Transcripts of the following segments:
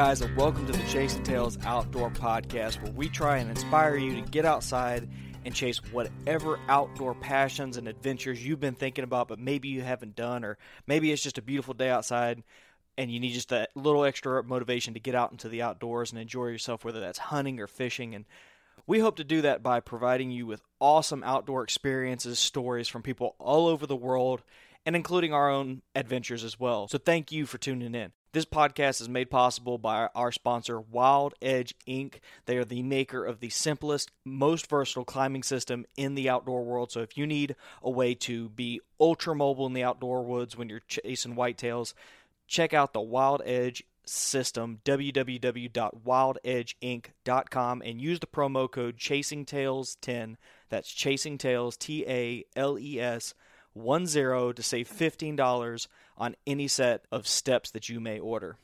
Guys, and welcome to the Chasing Tales Outdoor Podcast, where we try and inspire you to get outside and chase whatever outdoor passions and adventures you've been thinking about, but maybe you haven't done, or maybe it's just a beautiful day outside and you need just that little extra motivation to get out into the outdoors and enjoy yourself, whether that's hunting or fishing. And we hope to do that by providing you with awesome outdoor experiences, stories from people all over the world, and including our own adventures as well. So thank you for tuning in. This podcast is made possible by our sponsor, Wild Edge Inc. They are the maker of the simplest, most versatile climbing system in the outdoor world. So if you need a way to be ultra mobile in the outdoor woods when you're chasing whitetails, check out the Wild Edge system www.wildedgeinc.com and use the promo code chasingtails10 that's chasingtales t a l e s 10 to save $15 on any set of steps that you may order.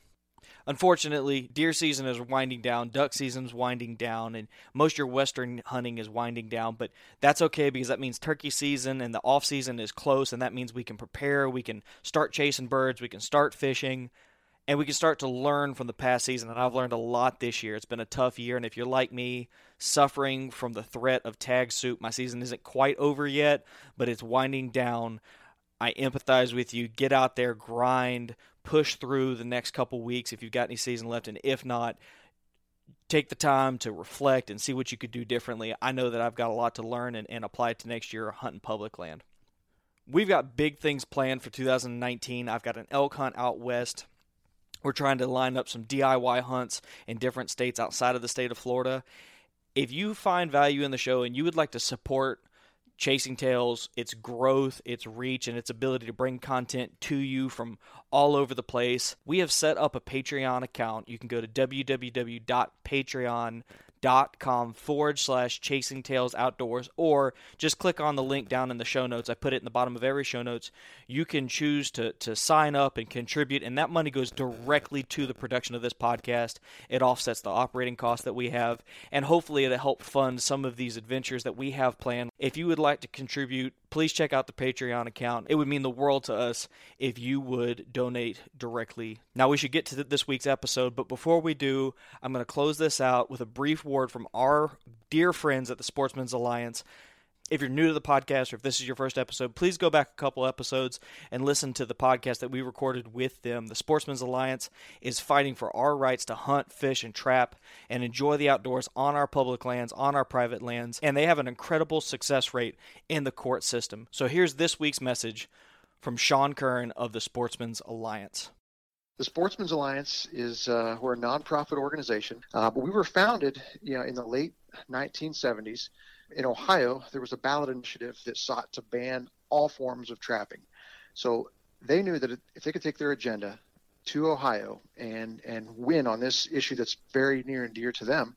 Unfortunately, deer season is winding down, duck season is winding down, and most of your western hunting is winding down. But that's okay because that means turkey season and the off season is close, and that means we can prepare, we can start chasing birds, we can start fishing, and we can start to learn from the past season. And I've learned a lot this year. It's been a tough year, and if you're like me, suffering from the threat of tag soup, my season isn't quite over yet, but it's winding down. I empathize with you. Get out there, grind, push through the next couple weeks if you've got any season left, and if not, take the time to reflect and see what you could do differently. I know that I've got a lot to learn and, and apply to next year hunting public land. We've got big things planned for 2019. I've got an elk hunt out west. We're trying to line up some DIY hunts in different states outside of the state of Florida. If you find value in the show and you would like to support Chasing Tales, its growth, its reach, and its ability to bring content to you from all over the place. We have set up a Patreon account. You can go to www.patreon.com dot com forward slash chasing tales outdoors or just click on the link down in the show notes. I put it in the bottom of every show notes. You can choose to, to sign up and contribute and that money goes directly to the production of this podcast. It offsets the operating costs that we have and hopefully it'll help fund some of these adventures that we have planned. If you would like to contribute please check out the Patreon account. It would mean the world to us if you would donate directly. Now, we should get to this week's episode, but before we do, I'm going to close this out with a brief word from our dear friends at the Sportsman's Alliance. If you're new to the podcast or if this is your first episode, please go back a couple episodes and listen to the podcast that we recorded with them. The Sportsman's Alliance is fighting for our rights to hunt, fish, and trap and enjoy the outdoors on our public lands, on our private lands, and they have an incredible success rate in the court system. So here's this week's message from Sean Kern of the Sportsman's Alliance. The Sportsman's Alliance is uh, we're a nonprofit organization, uh, but we were founded, you know, in the late 1970s in Ohio, there was a ballot initiative that sought to ban all forms of trapping. So they knew that if they could take their agenda to Ohio and and win on this issue that's very near and dear to them,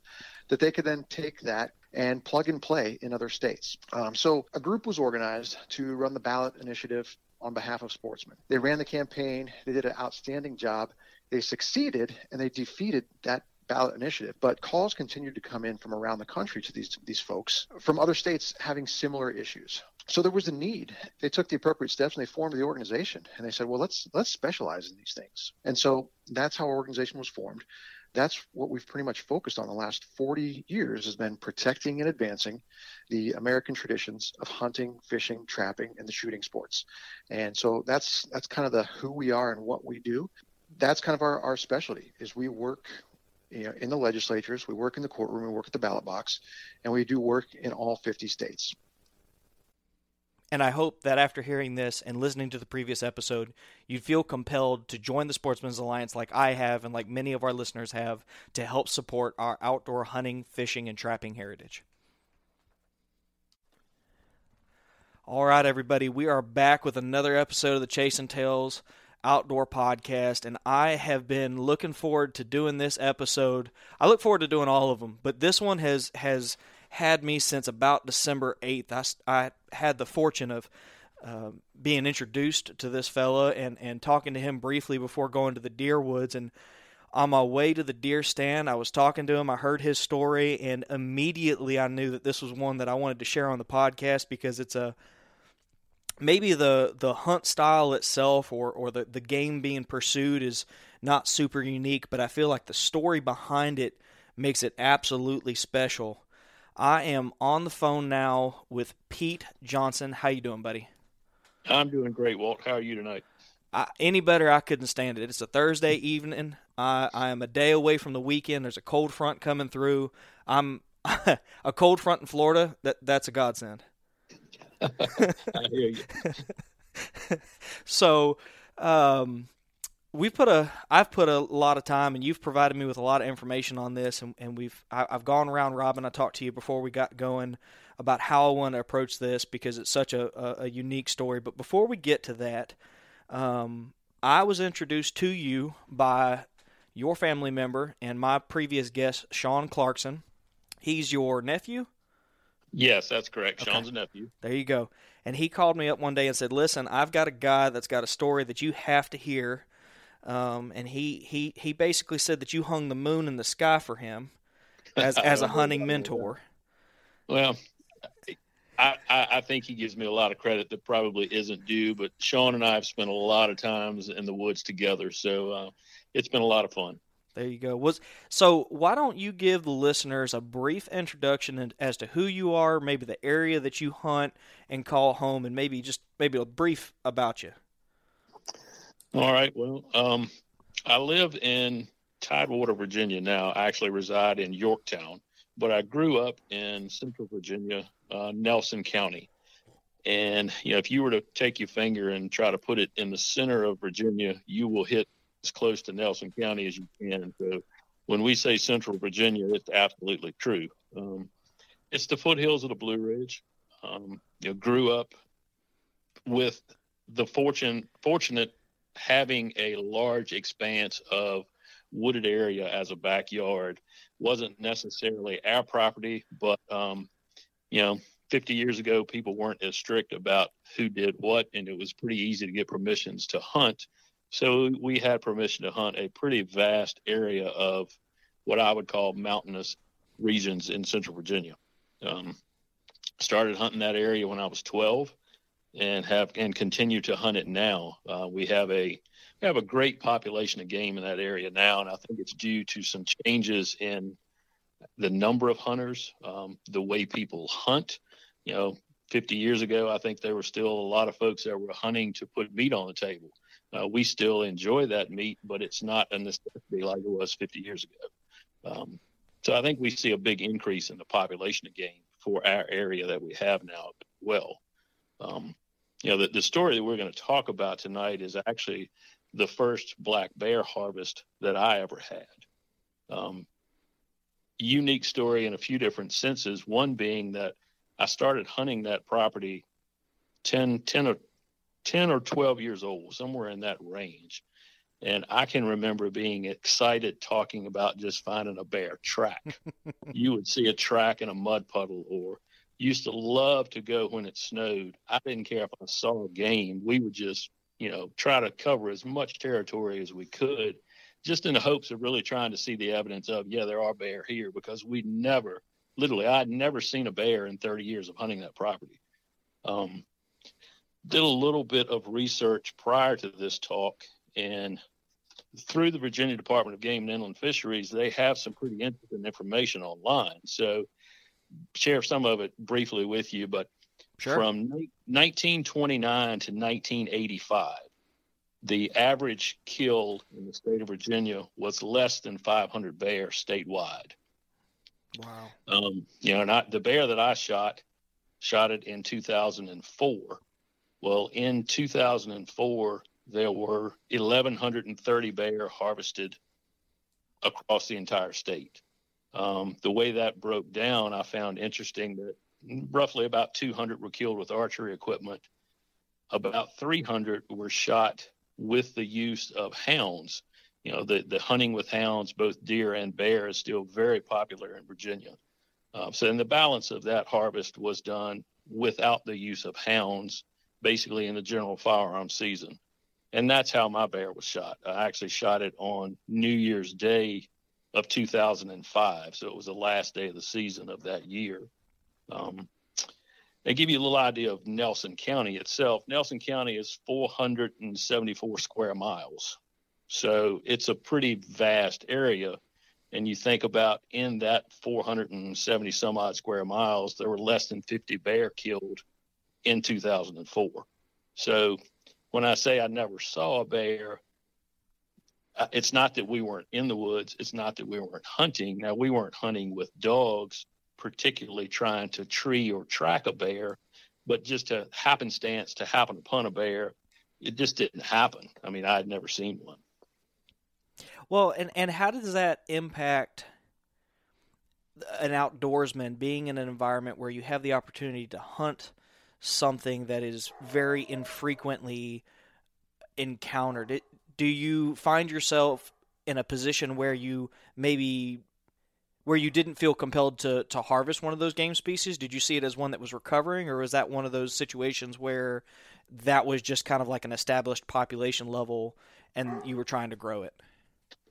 that they could then take that and plug and play in other states. Um, so a group was organized to run the ballot initiative on behalf of sportsmen. They ran the campaign. They did an outstanding job. They succeeded and they defeated that ballot initiative, but calls continued to come in from around the country to these these folks from other states having similar issues. So there was a need. They took the appropriate steps and they formed the organization and they said, well, let's let's specialize in these things. And so that's how our organization was formed. That's what we've pretty much focused on the last 40 years has been protecting and advancing the American traditions of hunting, fishing, trapping, and the shooting sports. And so that's that's kind of the who we are and what we do. That's kind of our, our specialty is we work you know, in the legislatures, we work in the courtroom, we work at the ballot box, and we do work in all 50 states. And I hope that after hearing this and listening to the previous episode, you'd feel compelled to join the Sportsman's Alliance like I have and like many of our listeners have to help support our outdoor hunting, fishing, and trapping heritage. All right, everybody, we are back with another episode of the Chasing Tales Outdoor Podcast, and I have been looking forward to doing this episode. I look forward to doing all of them, but this one has has had me since about December 8th. I, I had the fortune of uh, being introduced to this fella and, and talking to him briefly before going to the deer woods. And on my way to the deer stand, I was talking to him. I heard his story, and immediately I knew that this was one that I wanted to share on the podcast because it's a maybe the the hunt style itself or or the the game being pursued is not super unique, but I feel like the story behind it makes it absolutely special. I am on the phone now with Pete Johnson. How you doing, buddy? I'm doing great, Walt. How are you tonight? I, any better, I couldn't stand it. It's a Thursday evening. I, I am a day away from the weekend. There's a cold front coming through. I'm a cold front in Florida. That that's a godsend. I hear you. so, um, we've put a I've put a lot of time and you've provided me with a lot of information on this and, and we've I, have gone around Robin I talked to you before we got going about how I want to approach this because it's such a, a, a unique story but before we get to that um, I was introduced to you by your family member and my previous guest Sean Clarkson he's your nephew yes that's correct okay. Sean's a nephew there you go and he called me up one day and said listen I've got a guy that's got a story that you have to hear um, and he, he, he basically said that you hung the moon in the sky for him as, as a hunting mentor. Well, I, I, think he gives me a lot of credit that probably isn't due, but Sean and I have spent a lot of times in the woods together. So uh, it's been a lot of fun. There you go. Was so why don't you give the listeners a brief introduction as to who you are, maybe the area that you hunt and call home, and maybe just maybe a brief about you. All right. Well, um, I live in Tidewater, Virginia now. I actually reside in Yorktown, but I grew up in Central Virginia, uh, Nelson County. And you know, if you were to take your finger and try to put it in the center of Virginia, you will hit as close to Nelson County as you can. So, when we say Central Virginia, it's absolutely true. Um, it's the foothills of the Blue Ridge. Um, you know, grew up with the fortune fortunate having a large expanse of wooded area as a backyard wasn't necessarily our property, but um, you know, 50 years ago, people weren't as strict about who did what, and it was pretty easy to get permissions to hunt. So we had permission to hunt a pretty vast area of what I would call mountainous regions in Central Virginia. Um, started hunting that area when I was 12 and have and continue to hunt it now. Uh, we have a we have a great population of game in that area now, and I think it's due to some changes in the number of hunters, um, the way people hunt. You know, 50 years ago, I think there were still a lot of folks that were hunting to put meat on the table. Uh, we still enjoy that meat, but it's not a necessity like it was 50 years ago. Um, so I think we see a big increase in the population again for our area that we have now well. Um, you know, the, the story that we're going to talk about tonight is actually the first black bear harvest that I ever had. Um, unique story in a few different senses. One being that I started hunting that property 10, 10 or 10 or 12 years old, somewhere in that range. And I can remember being excited talking about just finding a bear track. you would see a track in a mud puddle or used to love to go when it snowed. I didn't care if I saw a game. We would just, you know, try to cover as much territory as we could just in the hopes of really trying to see the evidence of, yeah, there are bear here because we never, literally, I'd never seen a bear in 30 years of hunting that property. Um, did a little bit of research prior to this talk, and through the Virginia Department of Game and Inland Fisheries, they have some pretty interesting information online. So, share some of it briefly with you, but sure. from 1929 to 1985, the average kill in the state of Virginia was less than 500 bears statewide. Wow. Um, you know, not the bear that I shot, shot it in 2004. Well, in 2004, there were 1,130 bear harvested across the entire state. Um, the way that broke down, I found interesting that roughly about 200 were killed with archery equipment. About 300 were shot with the use of hounds. You know, the, the hunting with hounds, both deer and bear, is still very popular in Virginia. Uh, so, in the balance of that harvest was done without the use of hounds, basically in the general firearm season. And that's how my bear was shot. I actually shot it on New Year's Day of 2005. So it was the last day of the season of that year. Um, they give you a little idea of Nelson County itself. Nelson County is 474 square miles. So it's a pretty vast area. And you think about in that 470 some odd square miles, there were less than 50 bear killed in 2004. So when I say I never saw a bear, uh, it's not that we weren't in the woods. It's not that we weren't hunting. Now, we weren't hunting with dogs, particularly trying to tree or track a bear, but just to happenstance to happen upon a bear, it just didn't happen. I mean, I had never seen one. Well, and, and how does that impact an outdoorsman being in an environment where you have the opportunity to hunt something that is very infrequently encountered? It, do you find yourself in a position where you maybe where you didn't feel compelled to to harvest one of those game species? Did you see it as one that was recovering, or was that one of those situations where that was just kind of like an established population level and you were trying to grow it?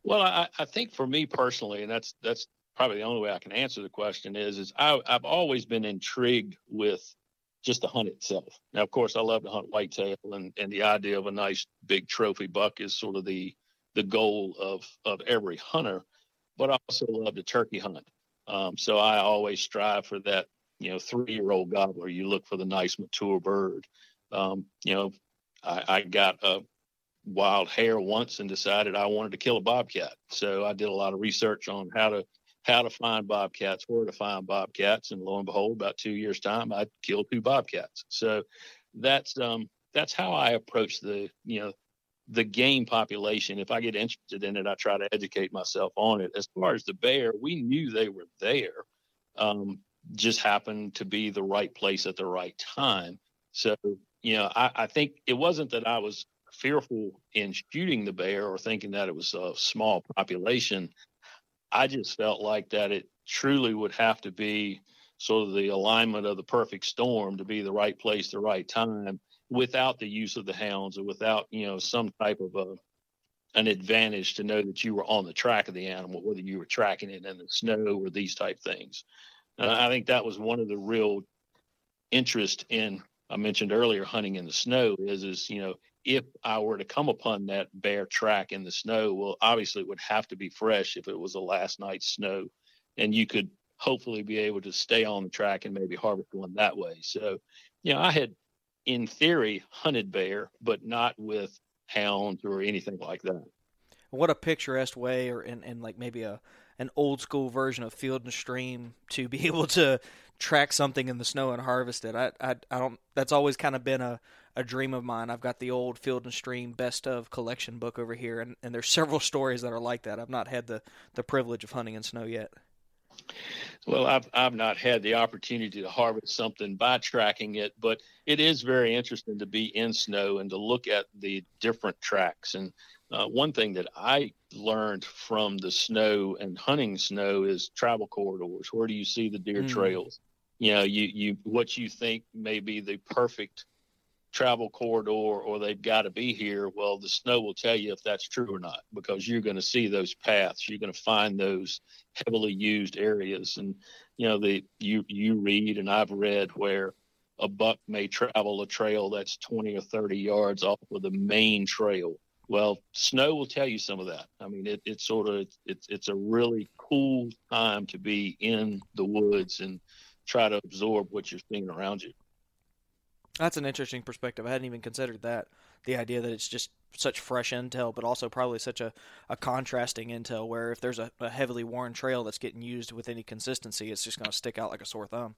Well, I, I think for me personally, and that's that's probably the only way I can answer the question is is I, I've always been intrigued with just the hunt itself. Now, of course, I love to hunt whitetail, and, and the idea of a nice big trophy buck is sort of the the goal of of every hunter. But I also love to turkey hunt. Um, so I always strive for that, you know, three year old gobbler. You look for the nice mature bird. Um, you know, I, I got a wild hare once and decided I wanted to kill a bobcat. So I did a lot of research on how to how to find bobcats, where to find bobcats, and lo and behold, about two years time, I killed two bobcats. So that's um, that's how I approach the you know the game population. If I get interested in it, I try to educate myself on it. As far as the bear, we knew they were there, um, just happened to be the right place at the right time. So you know, I, I think it wasn't that I was fearful in shooting the bear or thinking that it was a small population. I just felt like that it truly would have to be sort of the alignment of the perfect storm to be the right place, the right time, without the use of the hounds or without you know some type of a an advantage to know that you were on the track of the animal, whether you were tracking it in the snow or these type things. And I think that was one of the real interest in I mentioned earlier hunting in the snow is is you know if I were to come upon that bear track in the snow, well, obviously it would have to be fresh if it was a last night's snow, and you could hopefully be able to stay on the track and maybe harvest one that way. So, you know, I had, in theory, hunted bear, but not with hounds or anything like that. What a picturesque way, or and, and like maybe a an old school version of Field and Stream to be able to track something in the snow and harvest it. I I, I don't. That's always kind of been a a dream of mine. I've got the old Field and Stream best of collection book over here, and, and there's several stories that are like that. I've not had the, the privilege of hunting in snow yet. Well, I've I've not had the opportunity to harvest something by tracking it, but it is very interesting to be in snow and to look at the different tracks. And uh, one thing that I learned from the snow and hunting snow is travel corridors. Where do you see the deer mm. trails? You know, you you what you think may be the perfect travel corridor or they've got to be here. Well, the snow will tell you if that's true or not because you're going to see those paths. You're going to find those heavily used areas, and you know the you you read and I've read where a buck may travel a trail that's 20 or 30 yards off of the main trail. Well, snow will tell you some of that. I mean, it, it's sort of it's it's a really cool time to be in the woods and try to absorb what you're seeing around you. That's an interesting perspective. I hadn't even considered that. The idea that it's just such fresh intel, but also probably such a, a contrasting intel where if there's a, a heavily worn trail that's getting used with any consistency, it's just going to stick out like a sore thumb.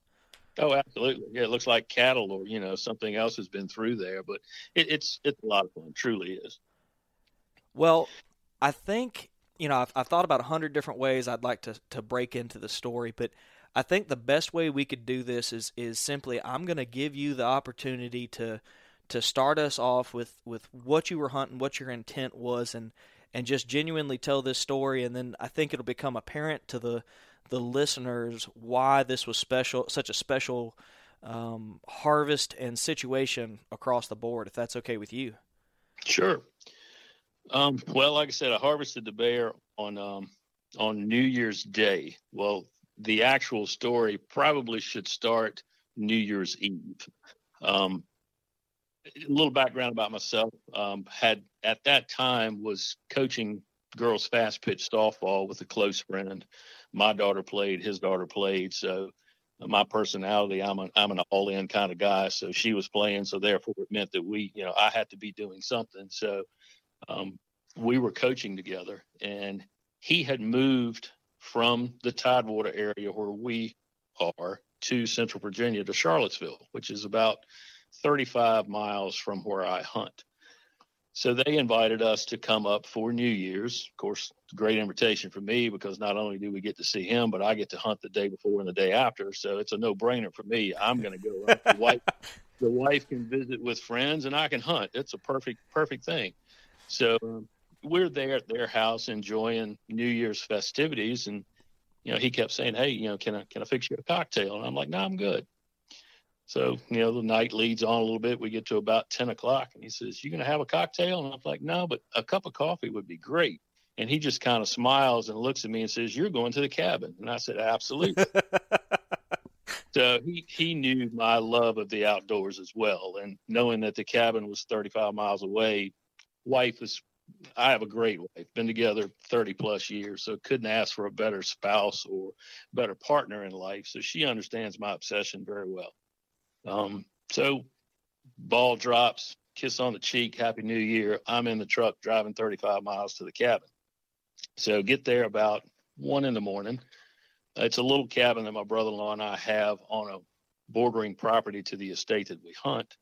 Oh, absolutely. Yeah, it looks like cattle or you know something else has been through there, but it, it's it's a lot of fun. Truly is. Well, I think you know I've, I've thought about a hundred different ways I'd like to to break into the story, but I think the best way we could do this is is simply I'm going to give you the opportunity to to start us off with with what you were hunting, what your intent was, and and just genuinely tell this story, and then I think it'll become apparent to the the listeners why this was special, such a special um, harvest and situation across the board. If that's okay with you. Sure. Um, well, like I said, I harvested the bear on um, on New Year's Day. Well, the actual story probably should start New Year's Eve. Um, a little background about myself. Um, had at that time was coaching girls fast pitch softball with a close friend my daughter played, his daughter played. So my personality, I'm an I'm an all in kind of guy. So she was playing, so therefore it meant that we, you know, I had to be doing something. So um, we were coaching together, and he had moved from the Tidewater area where we are to Central Virginia to Charlottesville, which is about 35 miles from where I hunt. So they invited us to come up for New Year's. Of course, great invitation for me because not only do we get to see him, but I get to hunt the day before and the day after. So it's a no-brainer for me. I'm going to go. the wife, the wife can visit with friends, and I can hunt. It's a perfect, perfect thing. So um, we're there at their house enjoying New Year's festivities, and you know he kept saying, "Hey, you know, can I can I fix you a cocktail?" And I'm like, "No, I'm good." So, you know, the night leads on a little bit. We get to about 10 o'clock and he says, You going to have a cocktail? And I'm like, No, but a cup of coffee would be great. And he just kind of smiles and looks at me and says, You're going to the cabin. And I said, Absolutely. so he, he knew my love of the outdoors as well. And knowing that the cabin was 35 miles away, wife is, I have a great wife, been together 30 plus years. So couldn't ask for a better spouse or better partner in life. So she understands my obsession very well. Um, so ball drops, kiss on the cheek, happy new year. I'm in the truck driving 35 miles to the cabin. So get there about one in the morning. It's a little cabin that my brother-in-law and I have on a bordering property to the estate that we hunt.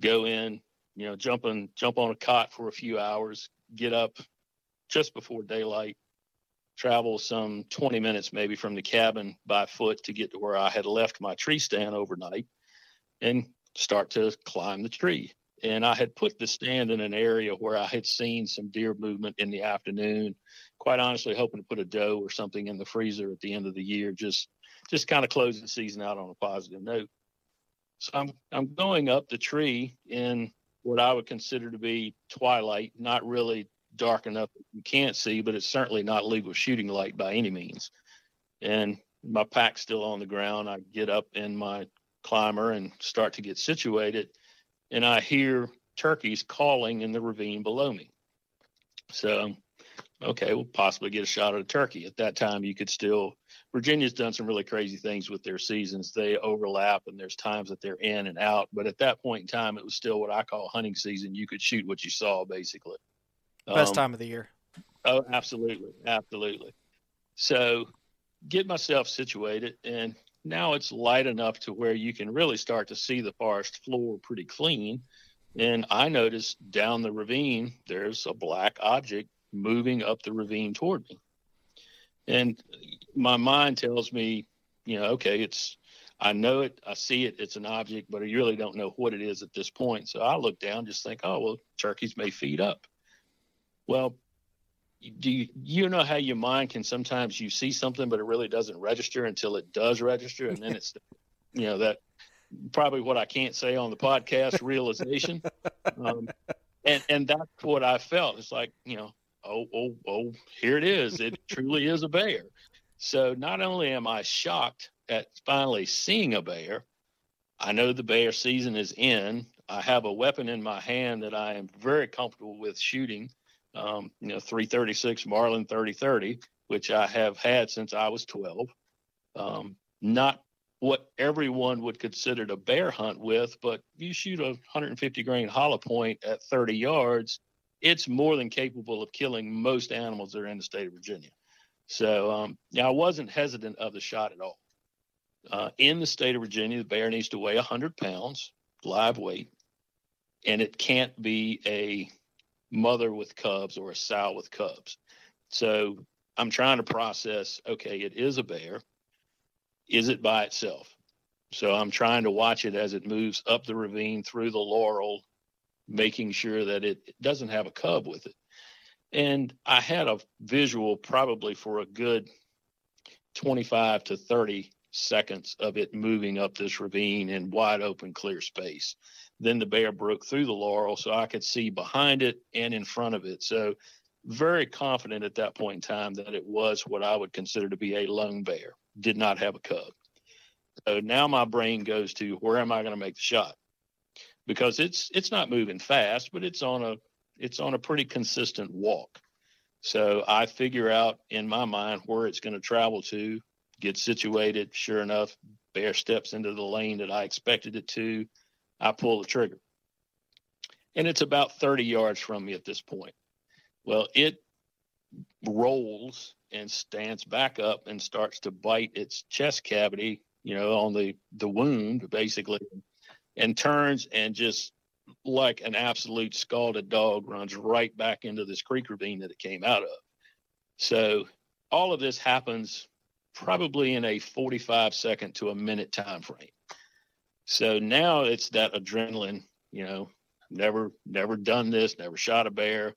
Go in, you know, jump on jump on a cot for a few hours, get up just before daylight, travel some 20 minutes maybe from the cabin by foot to get to where I had left my tree stand overnight and start to climb the tree. And I had put the stand in an area where I had seen some deer movement in the afternoon. Quite honestly, hoping to put a doe or something in the freezer at the end of the year, just just kind of close the season out on a positive note. So I'm I'm going up the tree in what I would consider to be twilight, not really dark enough that you can't see, but it's certainly not legal shooting light by any means. And my pack's still on the ground. I get up in my climber and start to get situated. And I hear turkeys calling in the ravine below me. So, okay, we'll possibly get a shot at a turkey. At that time, you could still, Virginia's done some really crazy things with their seasons. They overlap and there's times that they're in and out. But at that point in time, it was still what I call hunting season. You could shoot what you saw, basically. Best um, time of the year. Oh, absolutely. Absolutely. So, get myself situated and now it's light enough to where you can really start to see the forest floor pretty clean. And I noticed down the ravine, there's a black object moving up the ravine toward me. And my mind tells me, you know, okay, it's, I know it, I see it, it's an object, but I really don't know what it is at this point. So I look down, just think, oh, well, turkeys may feed up. Well, do you, you know how your mind can sometimes you see something but it really doesn't register until it does register and then it's you know that probably what I can't say on the podcast realization. Um, and, and that's what I felt. It's like, you know, oh, oh, oh, here it is. It truly is a bear. So not only am I shocked at finally seeing a bear, I know the bear season is in. I have a weapon in my hand that I am very comfortable with shooting. Um, you know, 336 Marlin 3030, which I have had since I was 12. Um, not what everyone would consider a bear hunt with, but you shoot a 150 grain hollow point at 30 yards, it's more than capable of killing most animals that are in the state of Virginia. So, um, yeah, I wasn't hesitant of the shot at all. Uh, in the state of Virginia, the bear needs to weigh 100 pounds, live weight, and it can't be a mother with cubs or a sow with cubs. So I'm trying to process okay, it is a bear. Is it by itself? So I'm trying to watch it as it moves up the ravine through the laurel, making sure that it doesn't have a cub with it. And I had a visual probably for a good 25 to 30 seconds of it moving up this ravine in wide open, clear space. Then the bear broke through the laurel so I could see behind it and in front of it. So, very confident at that point in time that it was what I would consider to be a lone bear, did not have a cub. So now my brain goes to where am I going to make the shot? Because it's it's not moving fast, but it's on a it's on a pretty consistent walk. So I figure out in my mind where it's going to travel to, get situated. Sure enough, bear steps into the lane that I expected it to. I pull the trigger. And it's about 30 yards from me at this point. Well, it rolls and stands back up and starts to bite its chest cavity, you know, on the, the wound basically, and turns and just like an absolute scalded dog runs right back into this creek ravine that it came out of. So all of this happens probably in a 45 second to a minute time frame. So now it's that adrenaline, you know, never never done this, never shot a bear.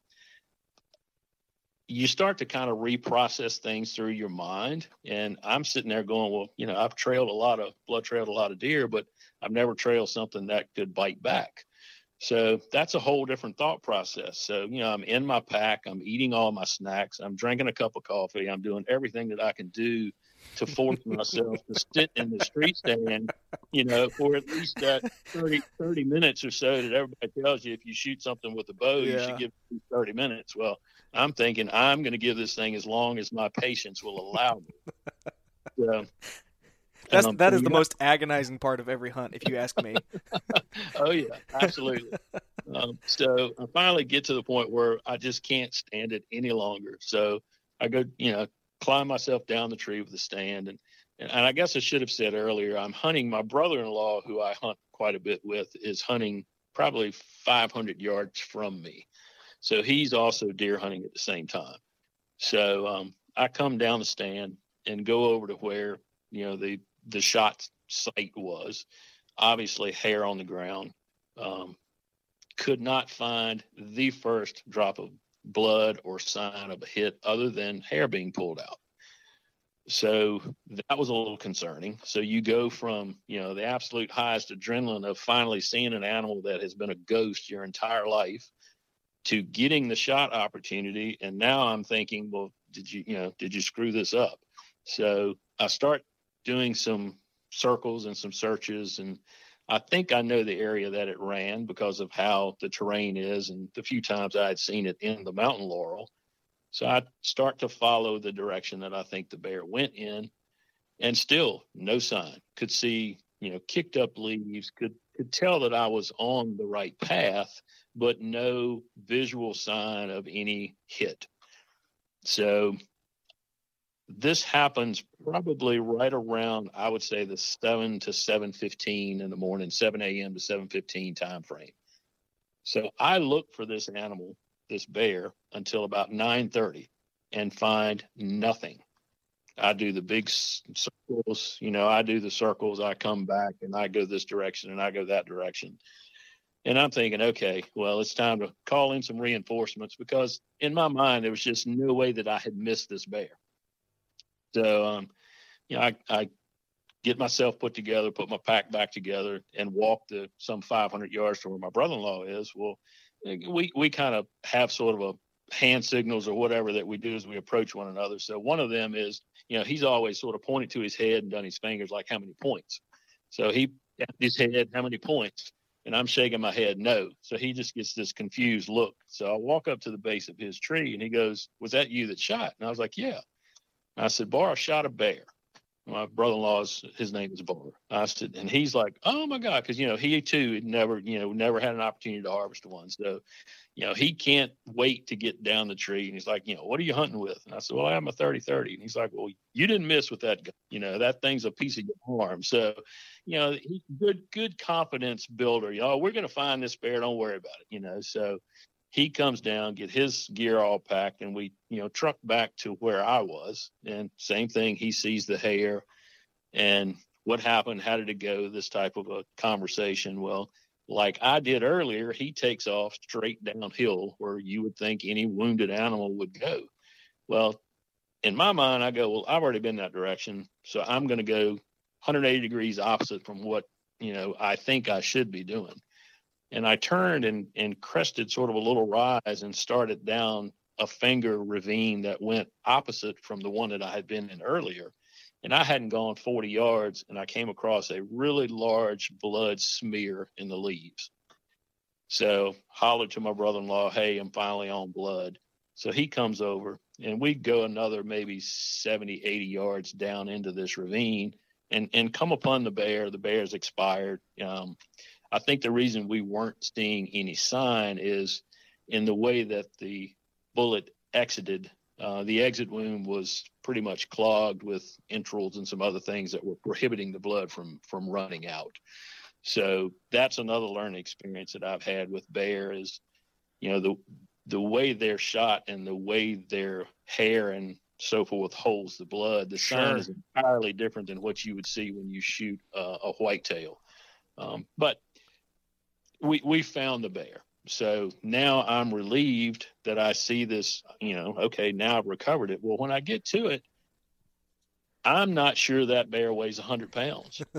You start to kind of reprocess things through your mind. And I'm sitting there going, well, you know, I've trailed a lot of blood trailed a lot of deer, but I've never trailed something that could bite back. So that's a whole different thought process. So, you know, I'm in my pack, I'm eating all my snacks, I'm drinking a cup of coffee, I'm doing everything that I can do to force myself to sit in the street stand, you know, for at least that 30, 30 minutes or so that everybody tells you if you shoot something with a bow, yeah. you should give 30 minutes. Well, I'm thinking I'm going to give this thing as long as my patience will allow me. So, that's that is the most agonizing part of every hunt, if you ask me. oh yeah, absolutely. um, so I finally get to the point where I just can't stand it any longer. So I go, you know, climb myself down the tree with the stand. And, and, and I guess I should have said earlier, I'm hunting my brother in law, who I hunt quite a bit with, is hunting probably 500 yards from me. So he's also deer hunting at the same time. So um, I come down the stand and go over to where, you know, the, the shot site was. Obviously, hair on the ground. Um, could not find the first drop of blood or sign of a hit other than hair being pulled out. So that was a little concerning. So you go from, you know, the absolute highest adrenaline of finally seeing an animal that has been a ghost your entire life to getting the shot opportunity. And now I'm thinking, well, did you, you know, did you screw this up? So I start doing some circles and some searches and I think I know the area that it ran because of how the terrain is and the few times I had seen it in the mountain laurel. So I start to follow the direction that I think the bear went in and still no sign. Could see, you know, kicked up leaves, could could tell that I was on the right path, but no visual sign of any hit. So this happens probably right around i would say the 7 to 7.15 in the morning 7 a.m to 7.15 time frame so i look for this animal this bear until about 9.30 and find nothing i do the big circles you know i do the circles i come back and i go this direction and i go that direction and i'm thinking okay well it's time to call in some reinforcements because in my mind there was just no way that i had missed this bear so, um, you know, I, I get myself put together, put my pack back together, and walk the some 500 yards to where my brother-in-law is. Well, we we kind of have sort of a hand signals or whatever that we do as we approach one another. So one of them is, you know, he's always sort of pointed to his head and done his fingers like how many points. So he his head, how many points? And I'm shaking my head no. So he just gets this confused look. So I walk up to the base of his tree and he goes, Was that you that shot? And I was like, Yeah. And I said, Bar, shot a bear my brother-in-law's his name is Bar. I said, and he's like, oh my god, because you know he too had never, you know, never had an opportunity to harvest one, so you know he can't wait to get down the tree. And he's like, you know, what are you hunting with? And I said, well, I am a 30-30. And he's like, well, you didn't miss with that gun. You know, that thing's a piece of your arm. So, you know, he, good good confidence builder. You know, we're gonna find this bear. Don't worry about it. You know, so he comes down, get his gear all packed, and we, you know, truck back to where I was. And same thing, he sees the hair and what happened, how did it go, this type of a conversation. Well, like I did earlier, he takes off straight downhill where you would think any wounded animal would go. Well, in my mind, I go, well, I've already been that direction. So I'm going to go 180 degrees opposite from what, you know, I think I should be doing and I turned and and crested sort of a little rise and started down a finger ravine that went opposite from the one that I had been in earlier. And I hadn't gone 40 yards and I came across a really large blood smear in the leaves. So hollered to my brother-in-law, hey, I'm finally on blood. So he comes over and we go another maybe 70, 80 yards down into this ravine and, and come upon the bear. The bear's expired. Um, I think the reason we weren't seeing any sign is in the way that the bullet exited. Uh, the exit wound was pretty much clogged with entrails and some other things that were prohibiting the blood from from running out. So that's another learning experience that I've had with bear is, you know, the the way they're shot and the way their hair and so forth holds the blood. The sure. sign is entirely different than what you would see when you shoot uh, a whitetail. Um, but we we found the bear. So now I'm relieved that I see this, you know, okay, now I've recovered it. Well, when I get to it, I'm not sure that bear weighs 100 pounds.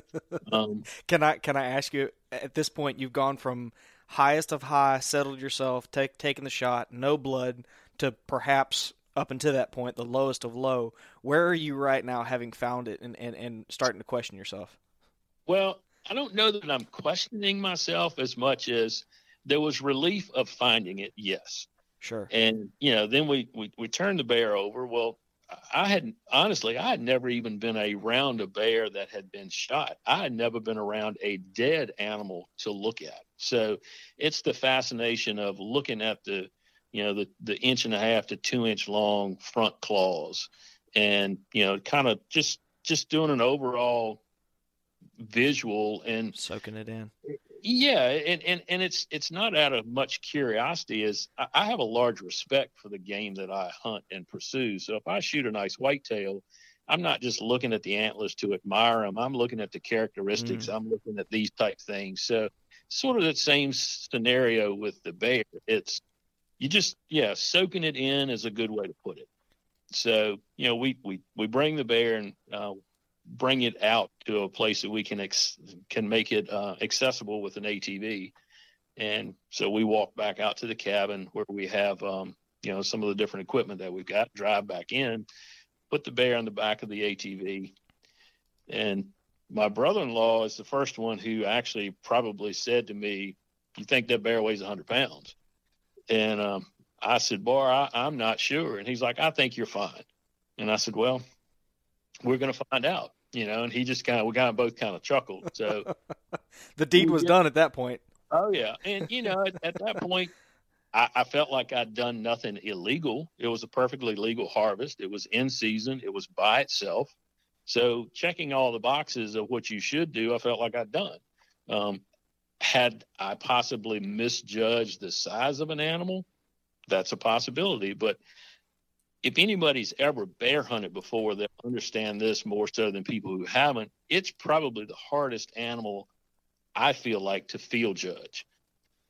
Um, can I can I ask you at this point you've gone from highest of high, settled yourself, take taking the shot, no blood, to perhaps up until that point the lowest of low. Where are you right now, having found it and and, and starting to question yourself? Well, I don't know that I'm questioning myself as much as there was relief of finding it. Yes. Sure. And, you know, then we, we, we turned the bear over. Well, I had honestly, I had never even been around a bear that had been shot. I had never been around a dead animal to look at. So it's the fascination of looking at the, you know, the, the inch and a half to two inch long front claws and, you know, kind of just, just doing an overall visual and soaking it in. Yeah, and, and and it's it's not out of much curiosity. Is I, I have a large respect for the game that I hunt and pursue. So if I shoot a nice whitetail, I'm not just looking at the antlers to admire them. I'm looking at the characteristics. Mm. I'm looking at these type things. So sort of the same scenario with the bear. It's you just yeah, soaking it in is a good way to put it. So you know we we we bring the bear and uh, bring it out to a place that we can ex- can make it uh, accessible with an ATV. And so we walk back out to the cabin where we have, um, you know, some of the different equipment that we've got. Drive back in, put the bear on the back of the ATV, and my brother-in-law is the first one who actually probably said to me, "You think that bear weighs 100 pounds?" And um, I said, "Boy, I, I'm not sure." And he's like, "I think you're fine." And I said, "Well, we're going to find out." You know, and he just kind of, we kind of both kind of chuckled. So the deed was done at that point. Oh yeah. And you know, at, at that point, I, I, felt like I'd done nothing illegal. It was a perfectly legal harvest. It was in season. It was by itself. So checking all the boxes of what you should do, I felt like I'd done. Um, had I possibly misjudged the size of an animal, that's a possibility. But if anybody's ever bear hunted before, they'll understand this more so than people who haven't. It's probably the hardest animal I feel like to field judge.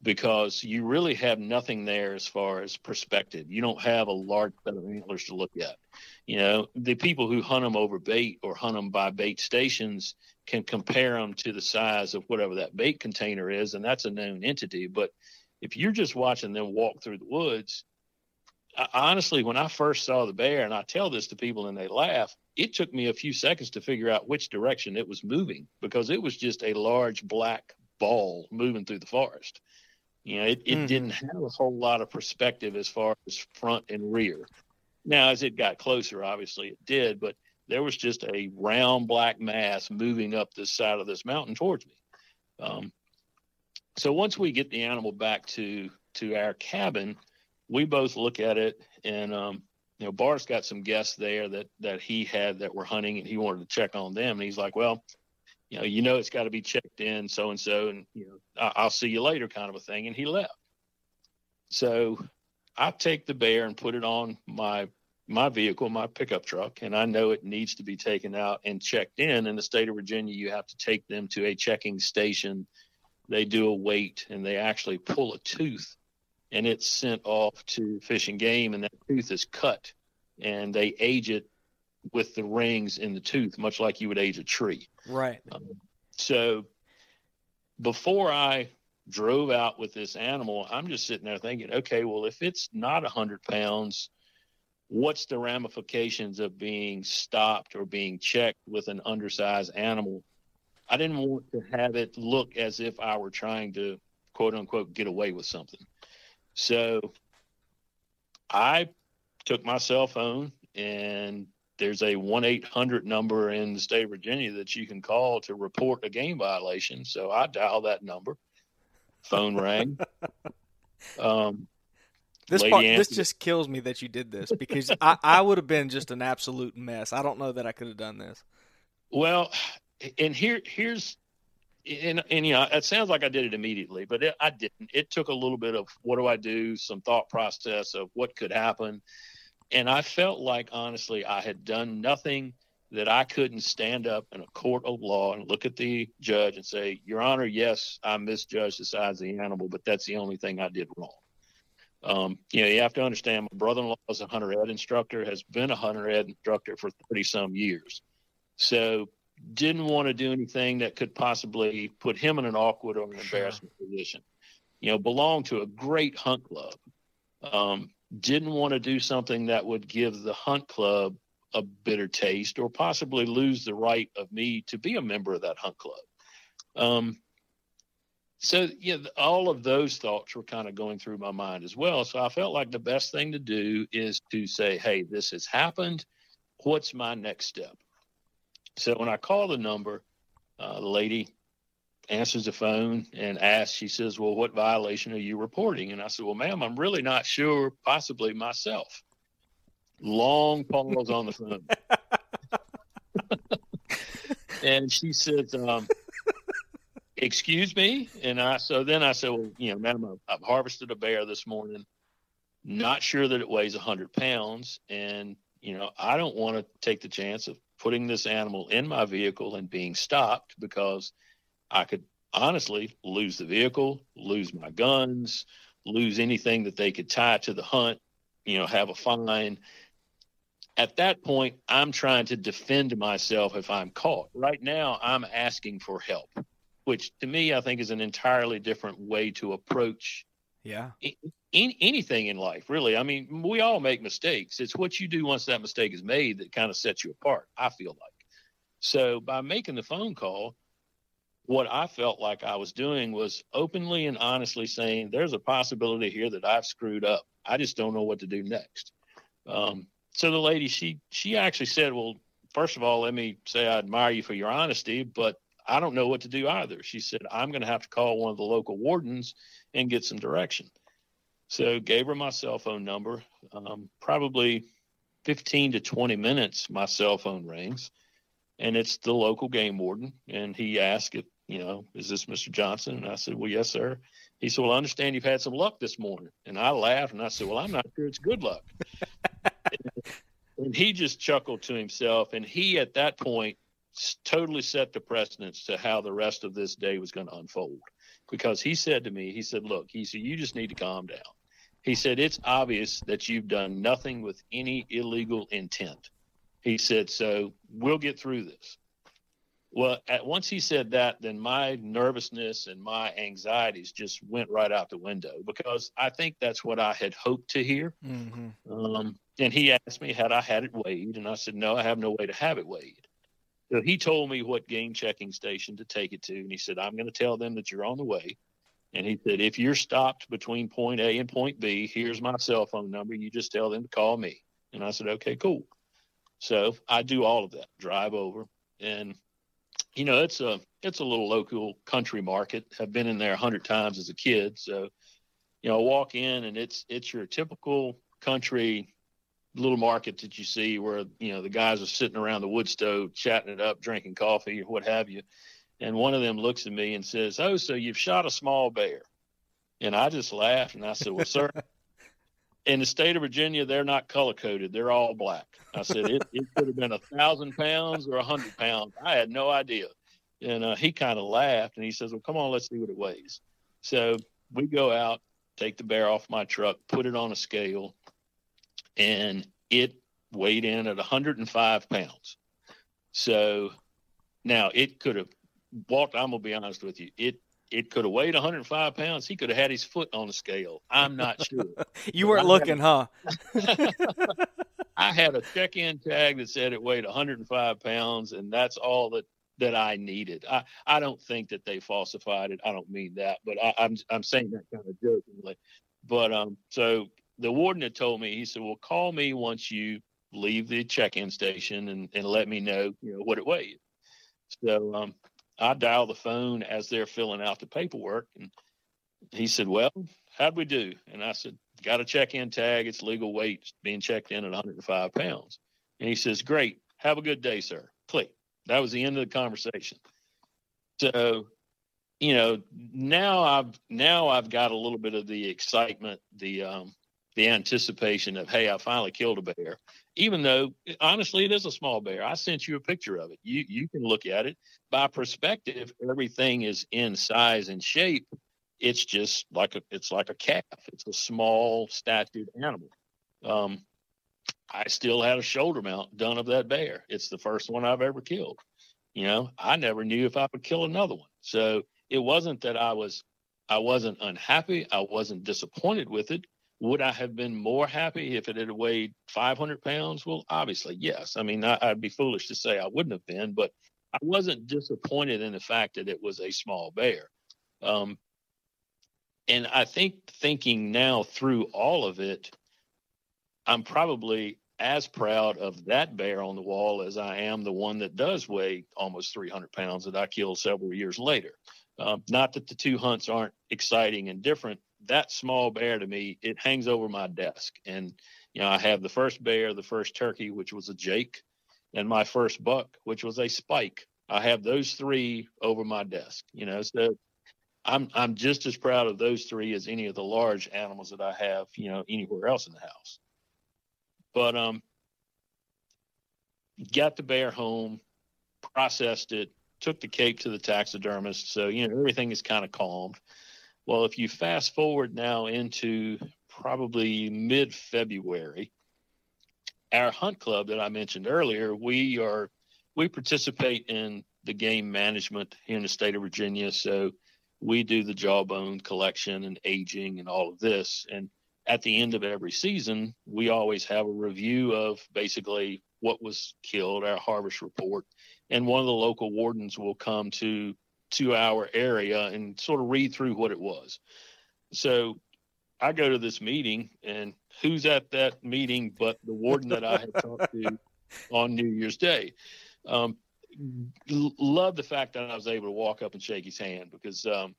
because you really have nothing there as far as perspective. You don't have a large set of antlers to look at. You know, the people who hunt them over bait or hunt them by bait stations can compare them to the size of whatever that bait container is, and that's a known entity. But if you're just watching them walk through the woods, I, honestly, when I first saw the bear, and I tell this to people and they laugh, it took me a few seconds to figure out which direction it was moving because it was just a large black ball moving through the forest. You know, it, it mm-hmm. didn't have a whole lot of perspective as far as front and rear. Now, as it got closer, obviously it did, but there was just a round black mass moving up this side of this mountain towards me. Um, so once we get the animal back to to our cabin, we both look at it, and um, you know, Bart's got some guests there that that he had that were hunting, and he wanted to check on them. And he's like, "Well, you know, you know, it's got to be checked in, so and so, and you know, I- will see you later, kind of a thing. And he left. So I take the bear and put it on my my vehicle, my pickup truck, and I know it needs to be taken out and checked in. In the state of Virginia, you have to take them to a checking station. They do a weight and they actually pull a tooth, and it's sent off to Fish and Game, and that tooth is cut, and they age it with the rings in the tooth, much like you would age a tree. Right. Um, so before I drove out with this animal, I'm just sitting there thinking, okay, well, if it's not 100 pounds, what's the ramifications of being stopped or being checked with an undersized animal? I didn't want to have it look as if I were trying to quote unquote get away with something. So I took my cell phone and there's a 1 800 number in the state of Virginia that you can call to report a game violation. So I dial that number. Phone rang. Um, this part, this just kills me that you did this because I, I would have been just an absolute mess. I don't know that I could have done this. Well, and here here's and, and you know it sounds like I did it immediately, but it, I didn't. It took a little bit of what do I do, some thought process of what could happen, and I felt like, honestly, I had done nothing that I couldn't stand up in a court of law and look at the judge and say, Your Honor, yes, I misjudged the size of the animal, but that's the only thing I did wrong. Um, you know, you have to understand my brother in law is a hunter ed instructor, has been a hunter ed instructor for 30 some years. So, didn't want to do anything that could possibly put him in an awkward or an embarrassment position. You know, belonged to a great hunt club. Um, didn't want to do something that would give the hunt club a bitter taste or possibly lose the right of me to be a member of that hunt club. Um, so yeah, all of those thoughts were kind of going through my mind as well. So I felt like the best thing to do is to say, "Hey, this has happened. What's my next step?" So when I call the number, uh, the lady answers the phone and asks, she says, Well, what violation are you reporting? And I said, Well, ma'am, I'm really not sure, possibly myself. Long pause on the phone. and she says, um, Excuse me. And I, so then I said, Well, you know, madam, I've, I've harvested a bear this morning, not sure that it weighs 100 pounds. And, you know, I don't want to take the chance of putting this animal in my vehicle and being stopped because I could honestly lose the vehicle, lose my guns, lose anything that they could tie to the hunt, you know, have a fine. At that point, I'm trying to defend myself if I'm caught. Right now, I'm asking for help, which to me, I think is an entirely different way to approach yeah anything in life really i mean we all make mistakes it's what you do once that mistake is made that kind of sets you apart i feel like so by making the phone call what I felt like I was doing was openly and honestly saying, there's a possibility here that I've screwed up. I just don't know what to do next. Um, so the lady, she she actually said, well, first of all, let me say I admire you for your honesty, but I don't know what to do either. She said, I'm going to have to call one of the local wardens and get some direction. So gave her my cell phone number. Um, probably 15 to 20 minutes, my cell phone rings and it's the local game warden. And he asked if you know, is this Mr. Johnson? And I said, well, yes, sir. He said, well, I understand you've had some luck this morning. And I laughed and I said, well, I'm not sure it's good luck. and he just chuckled to himself. And he, at that point, totally set the precedence to how the rest of this day was going to unfold. Because he said to me, he said, Look, he said, you just need to calm down. He said, It's obvious that you've done nothing with any illegal intent. He said, So we'll get through this. Well, at, once he said that, then my nervousness and my anxieties just went right out the window because I think that's what I had hoped to hear. Mm-hmm. Um, and he asked me, had I had it weighed? And I said, no, I have no way to have it weighed. So he told me what game checking station to take it to. And he said, I'm going to tell them that you're on the way. And he said, if you're stopped between point A and point B, here's my cell phone number. You just tell them to call me. And I said, okay, cool. So I do all of that, drive over. And you know, it's a it's a little local country market. I've been in there a hundred times as a kid, so you know, I walk in and it's it's your typical country little market that you see where you know the guys are sitting around the wood stove chatting it up, drinking coffee or what have you. And one of them looks at me and says, "Oh, so you've shot a small bear?" And I just laughed and I said, "Well, sir." in the state of Virginia, they're not color coded; they're all black. I said it, it could have been a thousand pounds or a hundred pounds. I had no idea. And uh, he kind of laughed and he says, "Well, come on, let's see what it weighs." So we go out, take the bear off my truck, put it on a scale, and it weighed in at 105 pounds. So now it could have walked. I'm gonna be honest with you. It it could have weighed 105 pounds. He could have had his foot on the scale. I'm not sure. you weren't looking, huh? I had a check-in tag that said it weighed 105 pounds, and that's all that that I needed. I, I don't think that they falsified it. I don't mean that, but I, I'm I'm saying that kind of jokingly. But um, so the warden had told me, he said, "Well, call me once you leave the check-in station and, and let me know, you know, what it weighs. So um, I dial the phone as they're filling out the paperwork. And he said, Well, how'd we do? And I said, Got a check in tag. It's legal weight it's being checked in at 105 pounds. And he says, Great. Have a good day, sir. Click. That was the end of the conversation. So, you know, now I've now I've got a little bit of the excitement, the um, the anticipation of, hey, I finally killed a bear. Even though honestly it is a small bear. I sent you a picture of it. You you can look at it. By perspective, everything is in size and shape. It's just like a it's like a calf. It's a small statued animal. Um, I still had a shoulder mount done of that bear. It's the first one I've ever killed. You know, I never knew if I would kill another one. So it wasn't that I was I wasn't unhappy. I wasn't disappointed with it. Would I have been more happy if it had weighed 500 pounds? Well, obviously, yes. I mean, I, would be foolish to say I wouldn't have been, but I wasn't disappointed in the fact that it was a small bear. Um, and I think thinking now through all of it, I'm probably as proud of that bear on the wall as I am the one that does weigh almost 300 pounds that I killed several years later. Uh, not that the two hunts aren't exciting and different, that small bear to me, it hangs over my desk. And, you know, I have the first bear, the first turkey, which was a Jake, and my first buck, which was a spike. I have those three over my desk, you know, so I'm I'm just as proud of those three as any of the large animals that I have, you know, anywhere else in the house. But um got the bear home, processed it, took the cape to the taxidermist. So, you know, everything is kind of calmed. Well, if you fast forward now into probably mid February, our hunt club that I mentioned earlier, we are we participate in the game management here in the state of Virginia. So we do the jawbone collection and aging and all of this. And at the end of every season, we always have a review of basically what was killed, our harvest report. And one of the local wardens will come to to our area and sort of read through what it was. So I go to this meeting, and who's at that meeting but the warden that I had talked to on New Year's Day? Um, love the fact that I was able to walk up and shake his hand because, um,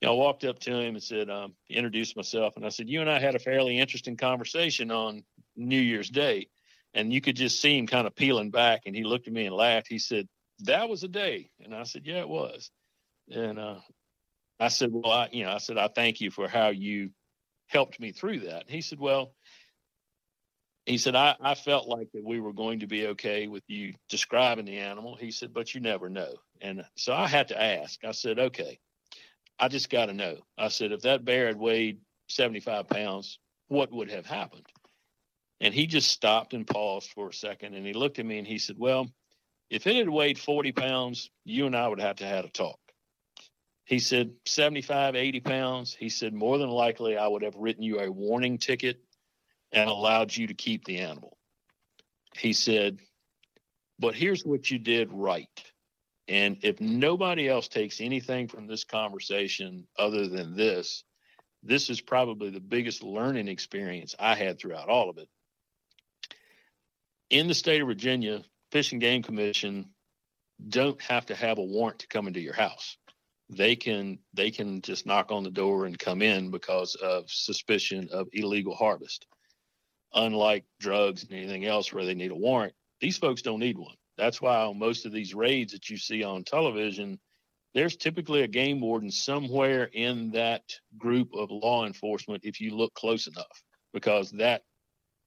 you know, I walked up to him and said, um, introduced myself, and I said, "You and I had a fairly interesting conversation on New Year's Day," and you could just see him kind of peeling back, and he looked at me and laughed. He said, that was a day. And I said, yeah, it was. And uh, I said, well, I, you know, I said, I thank you for how you helped me through that. And he said, well, he said, I, I felt like that we were going to be okay with you describing the animal. He said, but you never know. And so I had to ask. I said, okay, I just got to know. I said, if that bear had weighed 75 pounds, what would have happened? And he just stopped and paused for a second and he looked at me and he said, Well, if it had weighed 40 pounds, you and I would have to have a talk. He said 75, 80 pounds. He said, more than likely, I would have written you a warning ticket and allowed you to keep the animal. He said, but here's what you did right. And if nobody else takes anything from this conversation other than this, this is probably the biggest learning experience I had throughout all of it. In the state of Virginia, Fish and Game Commission don't have to have a warrant to come into your house. They can they can just knock on the door and come in because of suspicion of illegal harvest. Unlike drugs and anything else where they need a warrant, these folks don't need one. That's why on most of these raids that you see on television, there's typically a game warden somewhere in that group of law enforcement if you look close enough, because that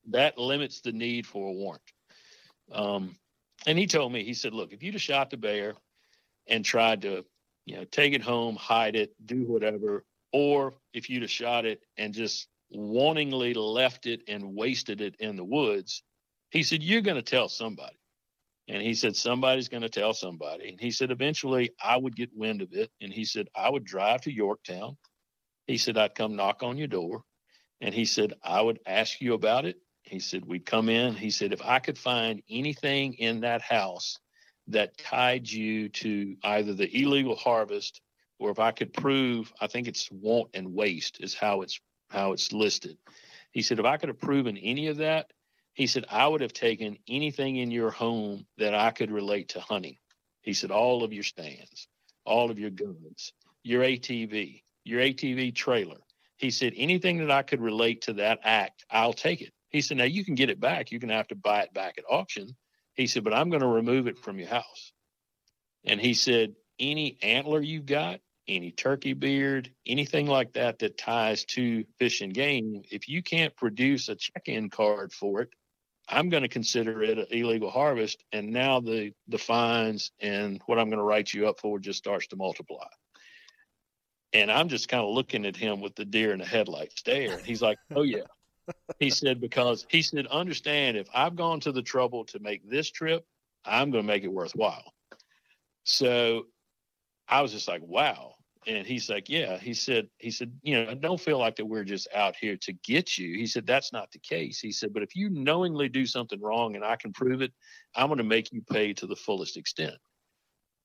that limits the need for a warrant. Um, and he told me, he said, look, if you'd have shot the bear and tried to, you know, take it home, hide it, do whatever, or if you'd have shot it and just wantingly left it and wasted it in the woods, he said, you're going to tell somebody. And he said, somebody's going to tell somebody. And he said, eventually I would get wind of it. And he said, I would drive to Yorktown. He said, I'd come knock on your door. And he said, I would ask you about it. He said, we'd come in. He said, if I could find anything in that house that tied you to either the illegal harvest or if I could prove, I think it's wanton waste is how it's how it's listed. He said, if I could have proven any of that, he said, I would have taken anything in your home that I could relate to hunting. He said, all of your stands, all of your guns, your ATV, your ATV trailer. He said, anything that I could relate to that act, I'll take it. He said, now you can get it back. You're going to have to buy it back at auction. He said, but I'm going to remove it from your house. And he said, any antler you've got, any turkey beard, anything like that that ties to fish and game, if you can't produce a check in card for it, I'm going to consider it an illegal harvest. And now the, the fines and what I'm going to write you up for just starts to multiply. And I'm just kind of looking at him with the deer in the headlight stare. And he's like, Oh, yeah. He said, Because he said, Understand if I've gone to the trouble to make this trip, I'm going to make it worthwhile. So I was just like, Wow. And he's like yeah. He said he said you know I don't feel like that we're just out here to get you. He said that's not the case. He said but if you knowingly do something wrong and i can prove it i'm going to make you pay to the fullest extent.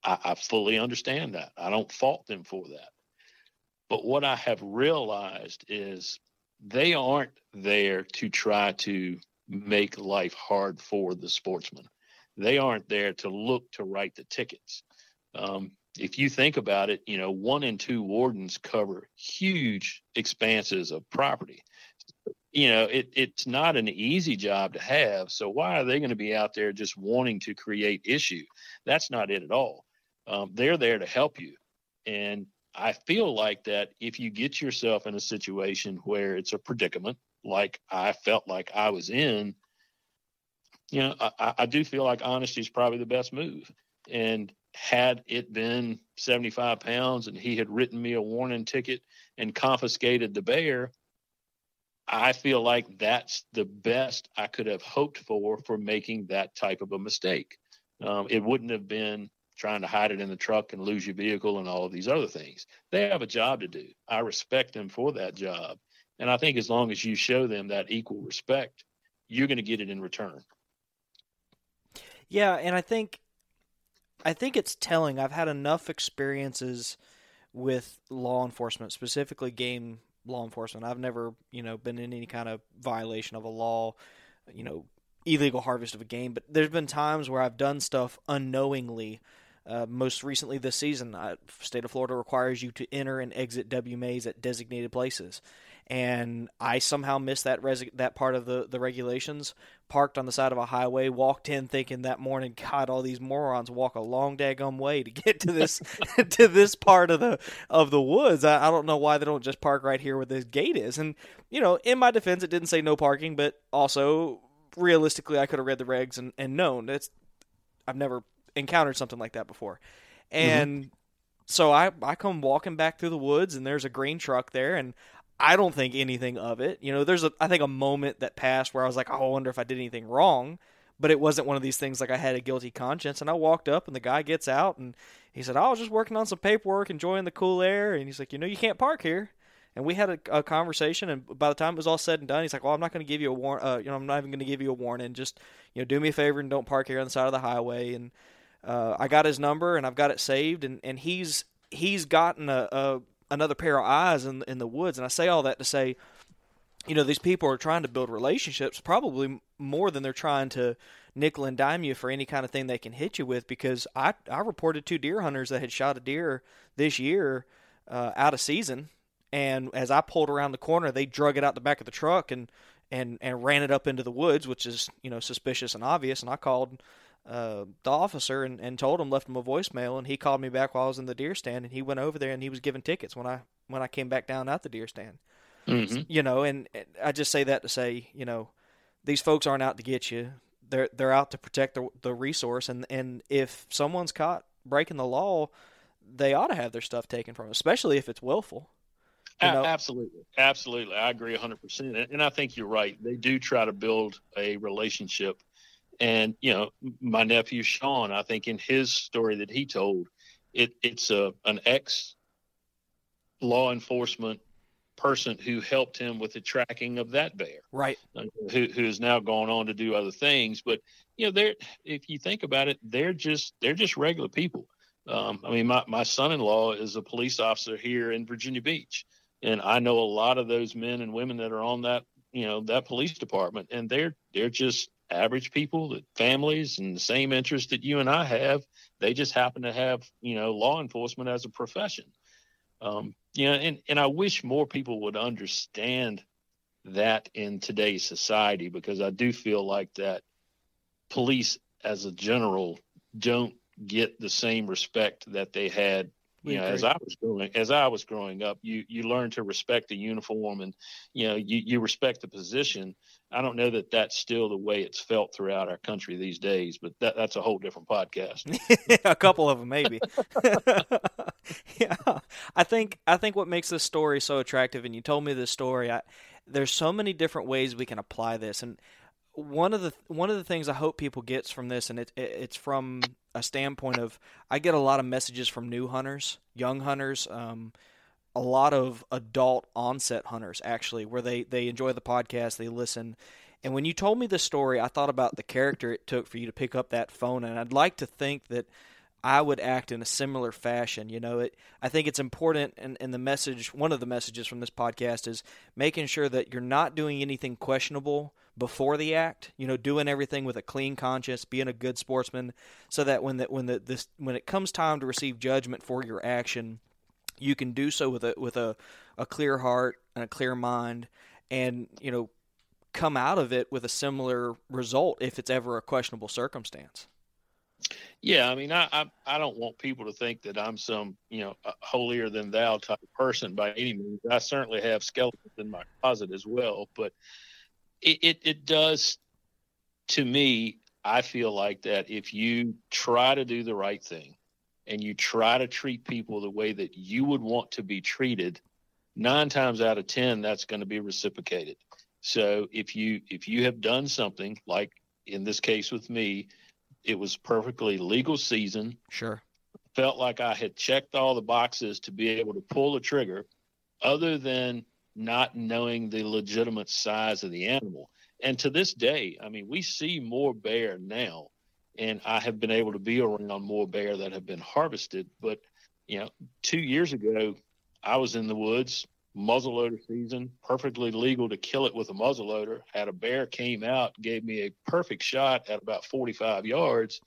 I, I fully understand that. I don't fault them for that. But what i have realized is they aren't there to try to make life hard for the sportsman they aren't there to look to write the tickets um, if you think about it, you know, one and two wardens cover huge expanses of property. You know, it, it's not an easy job to have. So why are they going to be out there just wanting to create issue? That's not it at all. Um, they're there to help you. And I feel like that if you get yourself in a situation where it's a predicament, like I felt like I was in, you know, I, I do feel like honesty is probably the best move. And had it been 75 pounds and he had written me a warning ticket and confiscated the bear, I feel like that's the best I could have hoped for for making that type of a mistake. Um, it wouldn't have been trying to hide it in the truck and lose your vehicle and all of these other things. They have a job to do. I respect them for that job. And I think as long as you show them that equal respect, you're going to get it in return. Yeah, and I think I think it's telling. I've had enough experiences with law enforcement, specifically game law enforcement. I've never, you know, been in any kind of violation of a law, you know, illegal harvest of a game, but there's been times where I've done stuff unknowingly. Uh, most recently this season, uh, state of Florida requires you to enter and exit WMAs at designated places and I somehow missed that res- that part of the, the regulations. Parked on the side of a highway, walked in thinking that morning, God, all these morons walk a long daggum way to get to this to this part of the of the woods. I, I don't know why they don't just park right here where this gate is. And you know, in my defense, it didn't say no parking, but also realistically, I could have read the regs and, and known. It's I've never encountered something like that before, mm-hmm. and. Mm-hmm so I I come walking back through the woods and there's a green truck there and I don't think anything of it. You know, there's a I think a moment that passed where I was like, oh, I wonder if I did anything wrong, but it wasn't one of these things like I had a guilty conscience. And I walked up and the guy gets out and he said, oh, I was just working on some paperwork, enjoying the cool air, and he's like, you know, you can't park here. And we had a, a conversation, and by the time it was all said and done, he's like, "Well, I'm not going to give you a warn. Uh, you know, I'm not even going to give you a warning. Just, you know, do me a favor and don't park here on the side of the highway." And uh, I got his number, and I've got it saved, and, and he's he's gotten a, a another pair of eyes in in the woods. And I say all that to say, you know, these people are trying to build relationships probably more than they're trying to nickel and dime you for any kind of thing they can hit you with. Because I I reported two deer hunters that had shot a deer this year uh, out of season, and as I pulled around the corner, they drug it out the back of the truck and and and ran it up into the woods, which is you know suspicious and obvious. And I called uh, the officer and, and told him, left him a voicemail, and he called me back while I was in the deer stand, and he went over there and he was giving tickets when I when I came back down at the deer stand. Mm-hmm. You know, and, and I just say that to say, you know, these folks aren't out to get you. They're they're out to protect the the resource, and and if someone's caught breaking the law, they ought to have their stuff taken from them, especially if it's willful. You know? Absolutely, absolutely, I agree 100. percent And I think you're right. They do try to build a relationship and you know, my nephew Sean, I think in his story that he told, it it's a an ex law enforcement person who helped him with the tracking of that bear. Right. Uh, who who has now gone on to do other things, but you know, they're if you think about it, they're just they're just regular people. Um, I mean, my, my son-in-law is a police officer here in Virginia Beach, and I know a lot of those men and women that are on that you know that police department, and they're they're just average people, that families, and the same interest that you and I have. They just happen to have, you know, law enforcement as a profession. Um, you know, and, and I wish more people would understand that in today's society because I do feel like that police as a general don't get the same respect that they had you know, as I was growing as I was growing up, you you learn to respect the uniform and you know you you respect the position. I don't know that that's still the way it's felt throughout our country these days, but that that's a whole different podcast. a couple of them maybe. yeah, I think I think what makes this story so attractive, and you told me this story. I, there's so many different ways we can apply this, and one of the one of the things I hope people gets from this, and it, it, it's from a standpoint of I get a lot of messages from new hunters, young hunters, um, a lot of adult onset hunters actually, where they they enjoy the podcast, they listen. And when you told me this story, I thought about the character it took for you to pick up that phone, and I'd like to think that I would act in a similar fashion. You know, it. I think it's important, and, and the message, one of the messages from this podcast is making sure that you're not doing anything questionable before the act. You know, doing everything with a clean conscience, being a good sportsman, so that when that when the this when it comes time to receive judgment for your action, you can do so with a with a, a clear heart and a clear mind, and you know, come out of it with a similar result if it's ever a questionable circumstance. Yeah, I mean, I, I, I don't want people to think that I'm some you know holier than thou type person by any means. I certainly have skeletons in my closet as well, but it, it, it does to me i feel like that if you try to do the right thing and you try to treat people the way that you would want to be treated nine times out of ten that's going to be reciprocated so if you if you have done something like in this case with me it was perfectly legal season sure felt like i had checked all the boxes to be able to pull the trigger other than not knowing the legitimate size of the animal. And to this day, I mean, we see more bear now, and I have been able to be around more bear that have been harvested. But, you know, two years ago, I was in the woods, muzzleloader season, perfectly legal to kill it with a muzzleloader. Had a bear came out, gave me a perfect shot at about 45 yards.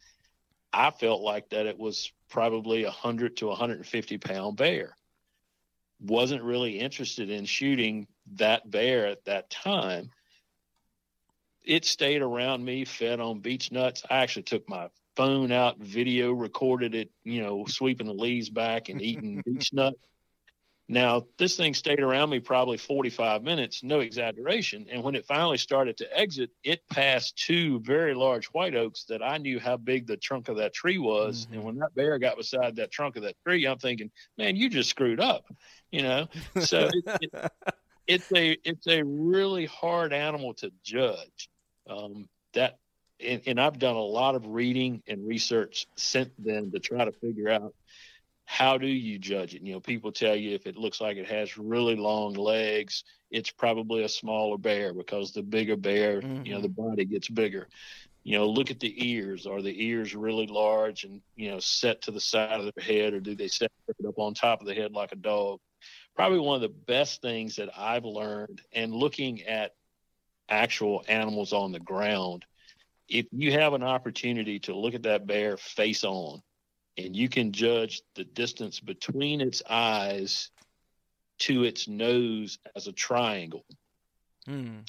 I felt like that it was probably a 100 to 150 pound bear wasn't really interested in shooting that bear at that time. It stayed around me, fed on beech nuts. I actually took my phone out, video recorded it, you know, sweeping the leaves back and eating beech nuts. Now, this thing stayed around me probably 45 minutes, no exaggeration. And when it finally started to exit, it passed two very large white oaks that I knew how big the trunk of that tree was. Mm-hmm. And when that bear got beside that trunk of that tree, I'm thinking, man, you just screwed up, you know? So it, it, it's a it's a really hard animal to judge. Um, that and, and I've done a lot of reading and research since then to try to figure out how do you judge it? You know, people tell you if it looks like it has really long legs, it's probably a smaller bear because the bigger bear, mm-hmm. you know, the mm-hmm. body gets bigger. You know, look at the ears. Are the ears really large and, you know, set to the side of their head or do they set up on top of the head like a dog? Probably one of the best things that I've learned and looking at actual animals on the ground, if you have an opportunity to look at that bear face on, and you can judge the distance between its eyes to its nose as a triangle. Hmm.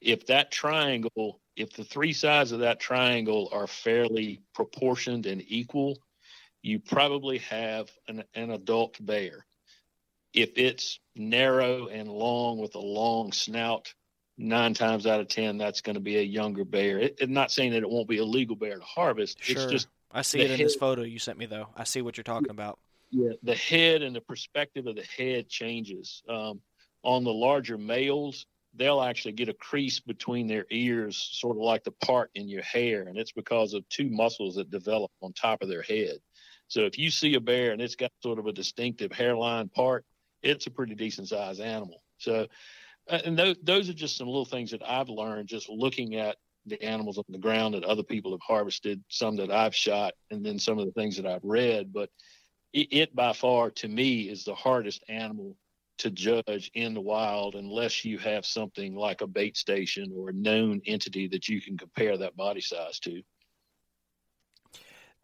If that triangle, if the three sides of that triangle are fairly proportioned and equal, you probably have an, an adult bear. If it's narrow and long with a long snout, nine times out of ten, that's going to be a younger bear. It, it, not saying that it won't be a legal bear to harvest. Sure. It's just I see it in head, this photo you sent me, though. I see what you're talking about. Yeah, the head and the perspective of the head changes. Um, on the larger males, they'll actually get a crease between their ears, sort of like the part in your hair, and it's because of two muscles that develop on top of their head. So if you see a bear and it's got sort of a distinctive hairline part, it's a pretty decent sized animal. So, uh, and those, those are just some little things that I've learned just looking at the animals on the ground that other people have harvested, some that I've shot, and then some of the things that I've read. But it, it by far, to me, is the hardest animal to judge in the wild unless you have something like a bait station or a known entity that you can compare that body size to.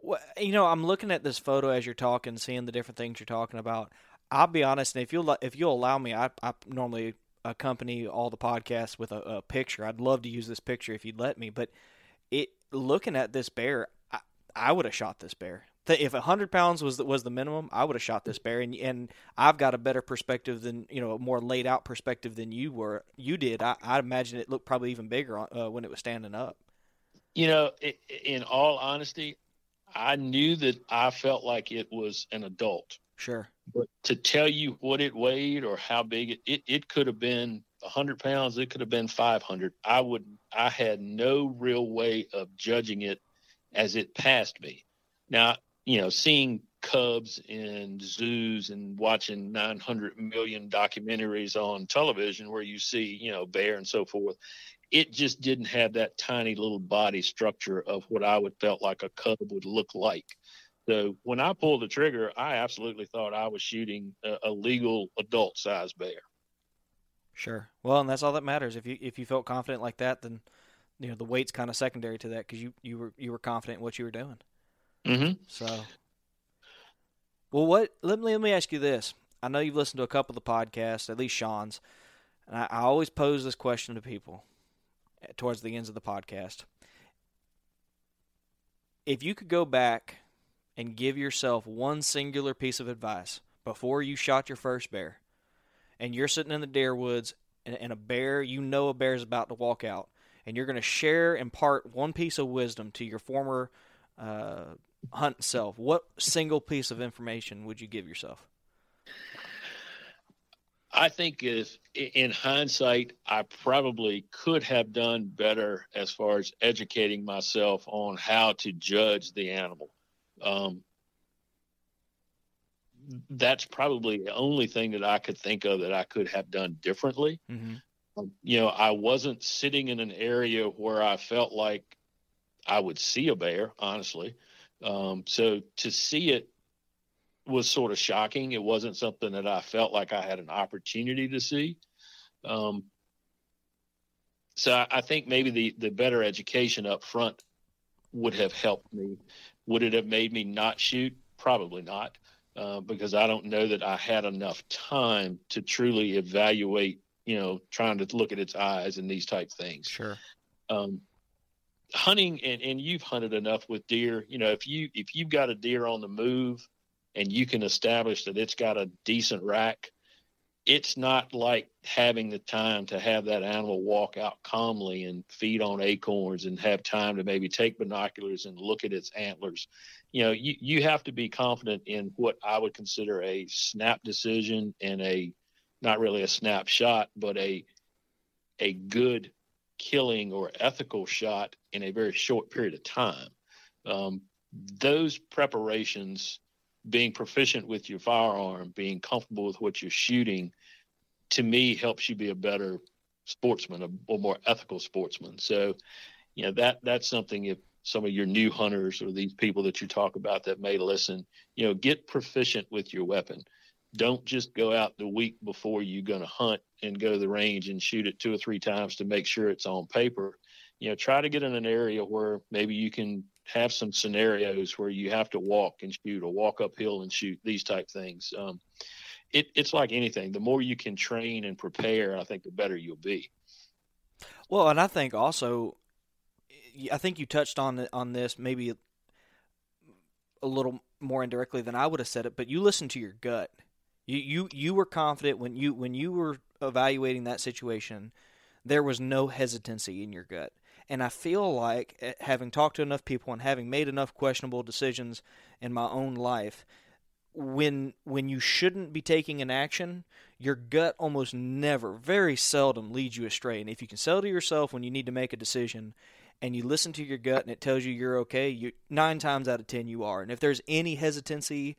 Well, you know, I'm looking at this photo as you're talking, seeing the different things you're talking about. I'll be honest, and if you'll if you'll allow me, I, I normally accompany all the podcasts with a, a, picture. I'd love to use this picture if you'd let me, but it looking at this bear, I, I would have shot this bear. If a hundred pounds was the, was the minimum, I would have shot this bear, and and I've got a better perspective than you know, a more laid out perspective than you were. You did. I, I imagine it looked probably even bigger uh, when it was standing up. You know, it, in all honesty, I knew that I felt like it was an adult. Sure. But to tell you what it weighed or how big it, it, it could have been 100 pounds, it could have been 500. I would, I had no real way of judging it as it passed me. Now, you know, seeing cubs in zoos and watching 900 million documentaries on television where you see, you know, bear and so forth, it just didn't have that tiny little body structure of what I would felt like a cub would look like. So when I pulled the trigger, I absolutely thought I was shooting a, a legal adult size bear. Sure. Well, and that's all that matters. If you if you felt confident like that, then you know the weight's kind of secondary to that because you you were you were confident in what you were doing. Mm-hmm. So, well, what? Let me let me ask you this. I know you've listened to a couple of the podcasts, at least Sean's, and I, I always pose this question to people towards the ends of the podcast. If you could go back and give yourself one singular piece of advice before you shot your first bear, and you're sitting in the deer woods, and, and a bear, you know a bear is about to walk out, and you're going to share, impart one piece of wisdom to your former uh, hunt self, what single piece of information would you give yourself? I think if in hindsight, I probably could have done better as far as educating myself on how to judge the animal. Um, that's probably the only thing that I could think of that I could have done differently. Mm-hmm. Um, you know, I wasn't sitting in an area where I felt like I would see a bear, honestly. Um, so to see it was sort of shocking. It wasn't something that I felt like I had an opportunity to see. Um, so I, I think maybe the the better education up front would have helped me would it have made me not shoot? Probably not, uh, because I don't know that I had enough time to truly evaluate. You know, trying to look at its eyes and these type things. Sure. Um, hunting and, and you've hunted enough with deer. You know, if you if you've got a deer on the move, and you can establish that it's got a decent rack, it's not like having the time to have that animal walk out calmly and feed on acorns and have time to maybe take binoculars and look at its antlers. You know, you, you have to be confident in what I would consider a snap decision and a not really a snapshot, but a a good killing or ethical shot in a very short period of time. Um, those preparations being proficient with your firearm, being comfortable with what you're shooting, to me helps you be a better sportsman, a, a more ethical sportsman. So, you know that that's something if some of your new hunters or these people that you talk about that may listen, you know, get proficient with your weapon. Don't just go out the week before you're going to hunt and go to the range and shoot it two or three times to make sure it's on paper. You know, try to get in an area where maybe you can have some scenarios where you have to walk and shoot or walk uphill and shoot these type things. Um, it, it's like anything. The more you can train and prepare, I think the better you'll be. Well, and I think also, I think you touched on on this maybe a little more indirectly than I would have said it, but you listen to your gut. You you you were confident when you when you were evaluating that situation. There was no hesitancy in your gut. And I feel like eh, having talked to enough people and having made enough questionable decisions in my own life, when when you shouldn't be taking an action, your gut almost never, very seldom leads you astray. And if you can sell to yourself when you need to make a decision and you listen to your gut and it tells you you're okay, you nine times out of ten you are. And if there's any hesitancy,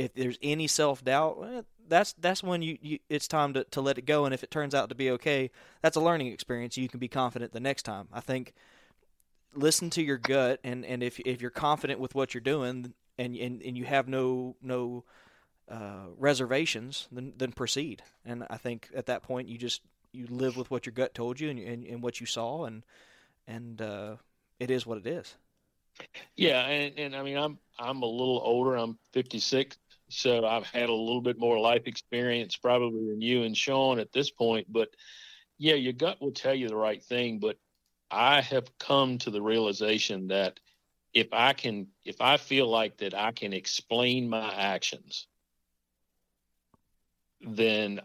if there's any self doubt, well, that's that's when you, you it's time to, to let it go. And if it turns out to be okay that's a learning experience. You can be confident the next time. I think listen to your gut. And and if if you're confident with what you're doing and and, and you have no no uh, reservations then then proceed. And i think at that point you just you live with what your gut told you and and, and what you saw. And and uh, it is what it is. Yeah. And, and i mean i'm i'm a little older. I'm 56 so I've had a little bit more life experience probably than you and Sean at this point. But yeah, your gut will tell you the right thing. But I have come to the realization that if I can, if I feel like that I can explain my actions, then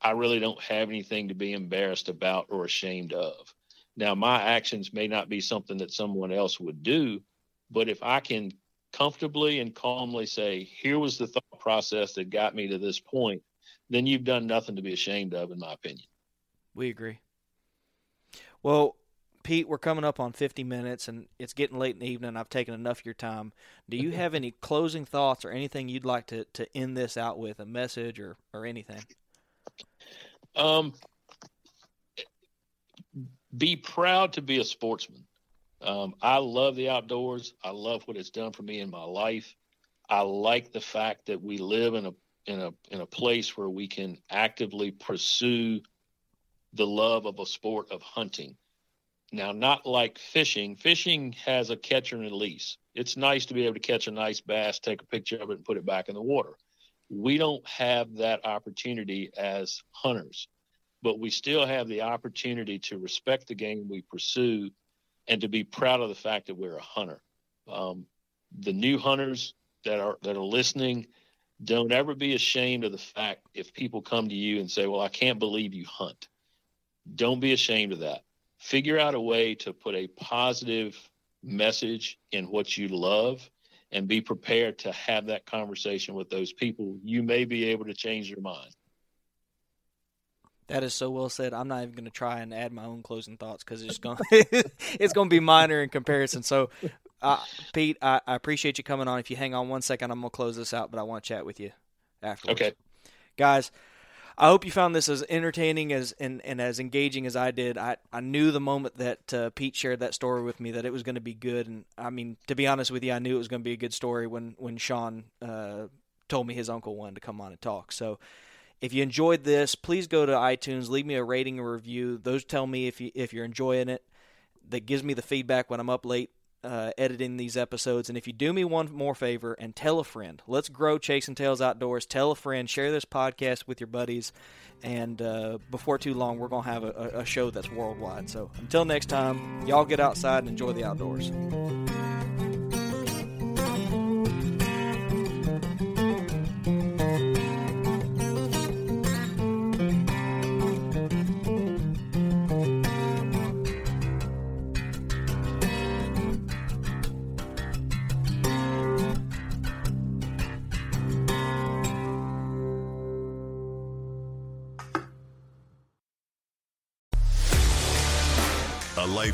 I really don't have anything to be embarrassed about or ashamed of. Now, my actions may not be something that someone else would do, but if I can comfortably and calmly say, here was the thought process that got me to this point, then you've done nothing to be ashamed of, in my opinion. We agree. Well, Pete, we're coming up on 50 minutes and it's getting late in the evening. I've taken enough of your time. Do you have any closing thoughts or anything you'd like to, to end this out with, a message or, or anything? Um, be proud to be a sportsman. Um, I love the outdoors. I love what it's done for me in my life. I like the fact that we live in a in a in a place where we can actively pursue the love of a sport of hunting. Now, not like fishing. Fishing has a catch and release. It's nice to be able to catch a nice bass, take a picture of it, and put it back in the water. We don't have that opportunity as hunters, but we still have the opportunity to respect the game we pursue and to be proud of the fact that we're a hunter. Um, the new hunters that are that are listening, don't ever be ashamed of the fact if people come to you and say, "Well, I can't believe you hunt." Don't be ashamed of that. Figure out a way to put a positive message in what you love and be prepared to have that conversation with those people. You may be able to change your mind. That is so well said. I'm not even going to try and add my own closing thoughts because it's going it's going to be minor in comparison. So, uh, Pete, I, I, appreciate you coming on. If you hang on one second, I'm going to close this out, but I want to chat with you afterwards. Okay, guys. I hope you found this as entertaining as and, and as engaging as I did. I, I knew the moment that uh, Pete shared that story with me that it was going to be good, and I mean to be honest with you, I knew it was going to be a good story when when Sean uh, told me his uncle wanted to come on and talk. So if you enjoyed this, please go to iTunes, leave me a rating and review. Those tell me if you if you're enjoying it. That gives me the feedback when I'm up late uh, editing these episodes. And if you do me one more favor and tell a friend, let's grow Chasing Tales Outdoors. Tell a friend, share this podcast with your buddies, and uh, before too long, we're gonna have a, a show that's worldwide. So until next time, y'all get outside and enjoy the outdoors.